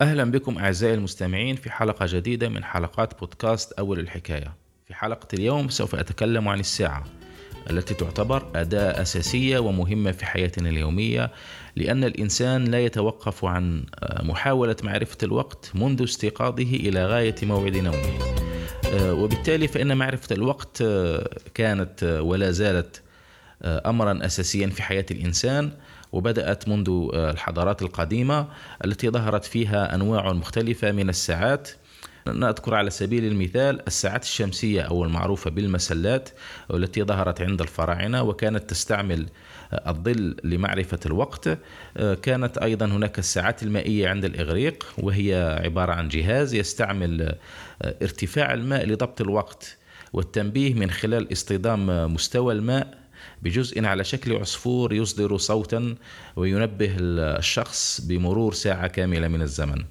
أهلا بكم أعزائي المستمعين في حلقة جديدة من حلقات بودكاست أول الحكاية. في حلقة اليوم سوف أتكلم عن الساعة التي تعتبر أداة أساسية ومهمة في حياتنا اليومية لأن الإنسان لا يتوقف عن محاولة معرفة الوقت منذ استيقاظه إلى غاية موعد نومه. وبالتالي فإن معرفة الوقت كانت ولا زالت امرا اساسيا في حياة الإنسان. وبدأت منذ الحضارات القديمة التي ظهرت فيها أنواع مختلفة من الساعات. نذكر على سبيل المثال الساعات الشمسية أو المعروفة بالمسلات والتي ظهرت عند الفراعنة وكانت تستعمل الظل لمعرفة الوقت. كانت أيضا هناك الساعات المائية عند الإغريق وهي عبارة عن جهاز يستعمل ارتفاع الماء لضبط الوقت والتنبيه من خلال اصطدام مستوى الماء بجزء على شكل عصفور يصدر صوتا وينبه الشخص بمرور ساعة كاملة من الزمن.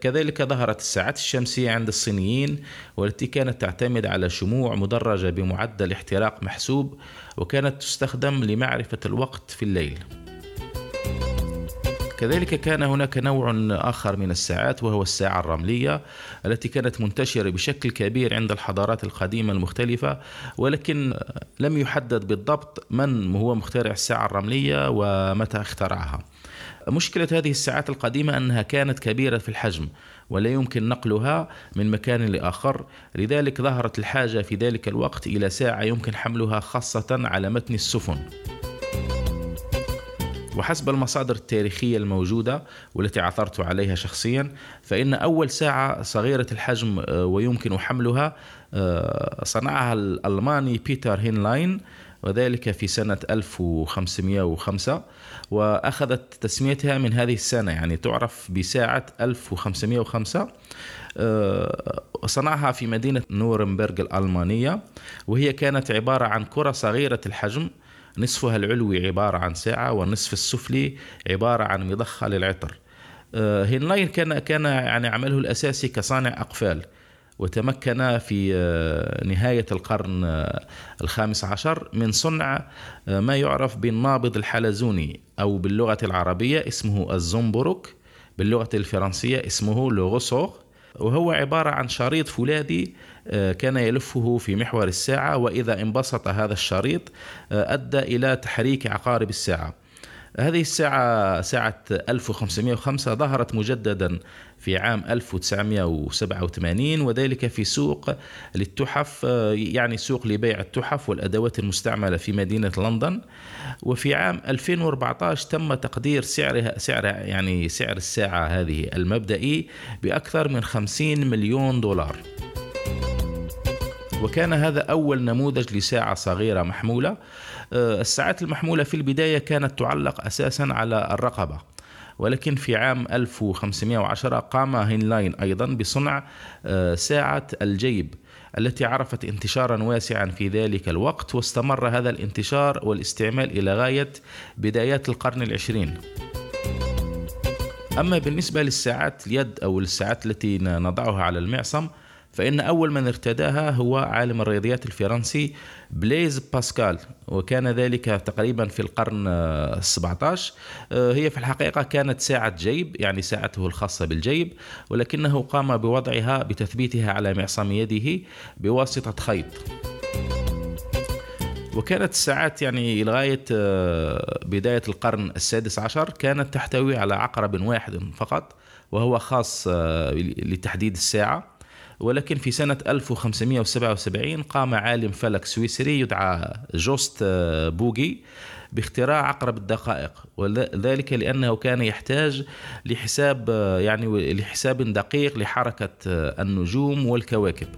كذلك ظهرت الساعات الشمسية عند الصينيين والتي كانت تعتمد على شموع مدرجة بمعدل احتراق محسوب وكانت تستخدم لمعرفة الوقت في الليل. كذلك كان هناك نوع آخر من الساعات وهو الساعة الرملية التي كانت منتشرة بشكل كبير عند الحضارات القديمة المختلفة ولكن لم يحدد بالضبط من هو مخترع الساعة الرملية ومتى اخترعها. مشكلة هذه الساعات القديمة أنها كانت كبيرة في الحجم ولا يمكن نقلها من مكان لآخر. لذلك ظهرت الحاجة في ذلك الوقت إلى ساعة يمكن حملها خاصة على متن السفن. وحسب المصادر التاريخية الموجودة والتي عثرت عليها شخصيا فإن أول ساعة صغيرة الحجم ويمكن حملها صنعها الألماني بيتر هينلاين وذلك في سنة 1505 وأخذت تسميتها من هذه السنة يعني تعرف بساعة 1505 صنعها في مدينة نورنبرغ الألمانية وهي كانت عبارة عن كرة صغيرة الحجم نصفها العلوي عبارة عن ساعة والنصف السفلي عبارة عن مضخة للعطر. هينلاين كان كان يعني عمله الأساسي كصانع أقفال وتمكن في نهاية القرن الخامس عشر من صنع ما يعرف بالنابض الحلزوني أو باللغة العربية اسمه الزنبرك باللغة الفرنسية اسمه لوغوسوغ. وهو عبارة عن شريط فولاذي كان يلفه في محور الساعة وإذا انبسط هذا الشريط أدى إلى تحريك عقارب الساعة. هذه الساعة ساعة 1505 ظهرت مجددا في عام 1987 وذلك في سوق للتحف يعني سوق لبيع التحف والأدوات المستعملة في مدينة لندن. وفي عام 2014 تم تقدير سعرها سعر يعني سعر الساعة هذه المبدئي بأكثر من 50 مليون دولار. وكان هذا أول نموذج لساعة صغيرة محمولة. الساعات المحمولة في البداية كانت تعلق أساسا على الرقبة ولكن في عام 1510 قام هينلاين أيضا بصنع ساعة الجيب التي عرفت انتشارا واسعا في ذلك الوقت واستمر هذا الانتشار والاستعمال إلى غاية بدايات القرن العشرين. أما بالنسبة للساعات اليد أو الساعات التي نضعها على المعصم فإن أول من ارتداها هو عالم الرياضيات الفرنسي بليز باسكال وكان ذلك تقريبا في القرن السبعة عشر هي في الحقيقة كانت ساعة جيب يعني ساعته الخاصة بالجيب ولكنه قام بوضعها بتثبيتها على معصم يده بواسطة خيط. وكانت الساعات يعني لغاية بداية القرن السادس عشر كانت تحتوي على عقرب واحد فقط وهو خاص لتحديد الساعة. ولكن في سنة 1577 قام عالم فلك سويسري يدعى جوست بوغي باختراع عقرب الدقائق وذلك لأنه كان يحتاج لحساب يعني لحساب دقيق لحركة النجوم والكواكب.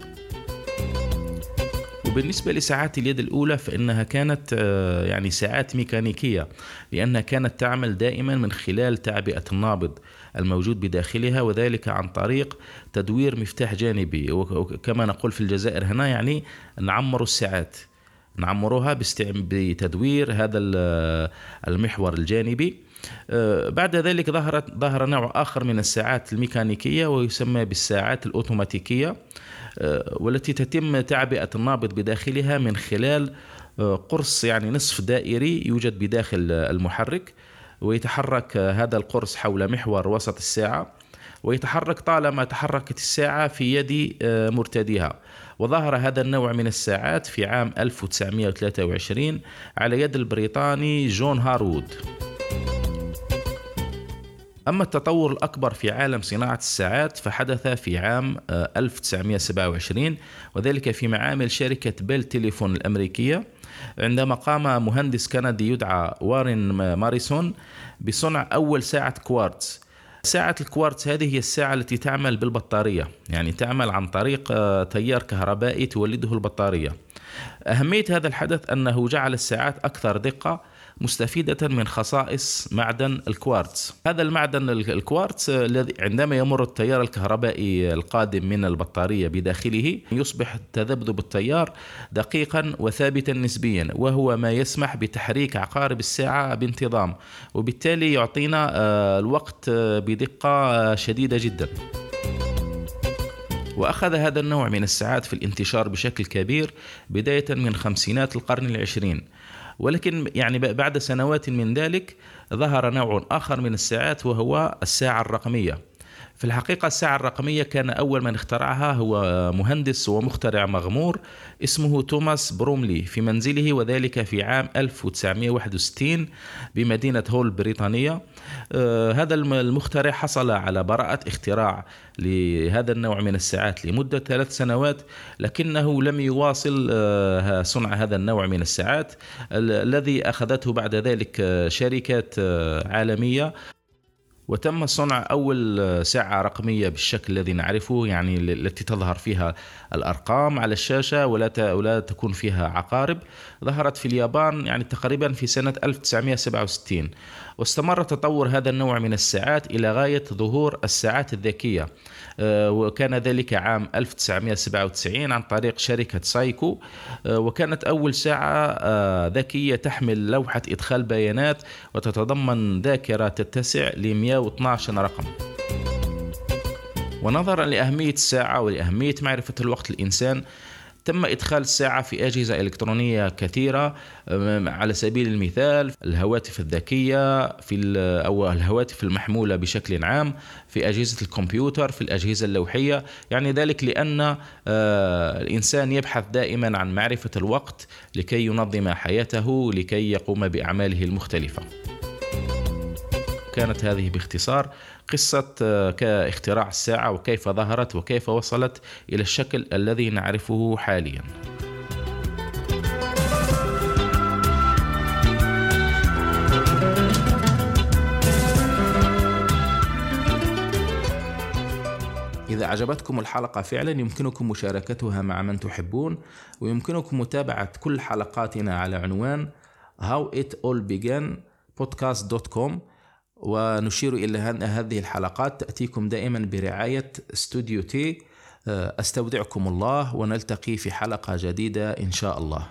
وبالنسبة لساعات اليد الأولى فإنها كانت يعني ساعات ميكانيكية لأنها كانت تعمل دائما من خلال تعبئة النابض. الموجود بداخلها وذلك عن طريق تدوير مفتاح جانبي. وكما نقول في الجزائر هنا يعني نعمر الساعات. نعمرها بتدوير هذا المحور الجانبي. بعد ذلك ظهرت ظهر نوع آخر من الساعات الميكانيكية ويسمى بالساعات الأوتوماتيكية والتي تتم تعبئة النابض بداخلها من خلال قرص يعني نصف دائري يوجد بداخل المحرك. ويتحرك هذا القرص حول محور وسط الساعة ويتحرك طالما تحركت الساعة في يد آه، مرتديها. وظهر هذا النوع من الساعات في عام 1923 على يد البريطاني جون هارود. أما التطور الأكبر في عالم صناعة الساعات فحدث في عام 1927 آه، وذلك في معامل شركة بيل تليفون الأمريكية. عندما قام مهندس كندي يدعى وارين ماريسون بصنع أول ساعة كوارتز. ساعة الكوارتز هذه هي الساعة التي تعمل بالبطارية يعني تعمل عن طريق آه، تيار كهربائي تولده البطارية. أهمية هذا الحدث أنه جعل الساعات أكثر دقة مستفيدة من خصائص معدن الكوارتز. هذا المعدن الكوارتز الذي عندما يمر التيار الكهربائي القادم من البطارية بداخله يصبح تذبذب التيار دقيقا وثابتا نسبيا وهو ما يسمح بتحريك عقارب الساعة بانتظام وبالتالي يعطينا آه، الوقت بدقة شديدة جدا. وأخذ هذا النوع من الساعات في الانتشار بشكل كبير بداية من خمسينات القرن العشرين. ولكن يعني بعد سنوات من ذلك ظهر نوع آخر من الساعات وهو الساعة الرقمية. في الحقيقة الساعة الرقمية كان أول من اخترعها هو مهندس ومخترع مغمور اسمه توماس بروملي في منزله وذلك في عام 1961 بمدينة هول البريطانية آه، هذا المخترع حصل على براءة اختراع لهذا النوع من الساعات لمدة ثلاث سنوات لكنه لم يواصل آه، صنع هذا النوع من الساعات الذي أخذته بعد ذلك آه، شركات عالمية. وتم صنع أول ساعة رقمية بالشكل الذي نعرفه يعني التي تظهر فيها الأرقام على الشاشة ولا ولا تكون فيها عقارب. ظهرت في اليابان يعني تقريبا في سنة 1967 واستمر تطور هذا النوع من الساعات إلى غاية ظهور الساعات الذكية. آه، وكان ذلك عام 1997 عن طريق شركة سايكو. آه، وكانت أول ساعة آه، ذكية تحمل لوحة إدخال بيانات وتتضمن ذاكرة تتسع ل 112 رقم. ونظرا لأهمية الساعة ولأهمية معرفة الوقت الإنسان تم إدخال الساعة في أجهزة إلكترونية كثيرة على سبيل المثال الهواتف الذكية في أو الهواتف المحمولة بشكل عام في أجهزة الكمبيوتر في الأجهزة اللوحية. يعني ذلك لأن الإنسان يبحث دائما عن معرفة الوقت لكي ينظم حياته لكي يقوم بأعماله المختلفة. كانت هذه باختصار قصة آه، كاختراع الساعة وكيف ظهرت وكيف وصلت إلى الشكل الذي نعرفه حاليا. إذا أعجبتكم الحلقة فعلا يمكنكم مشاركتها مع من تحبون ويمكنكم متابعة كل حلقاتنا على عنوان how it all began podcast.com ونشير إلى هذه الحلقات تأتيكم دائما برعاية استوديو تي. أستودعكم الله ونلتقي في حلقة جديدة إن شاء الله.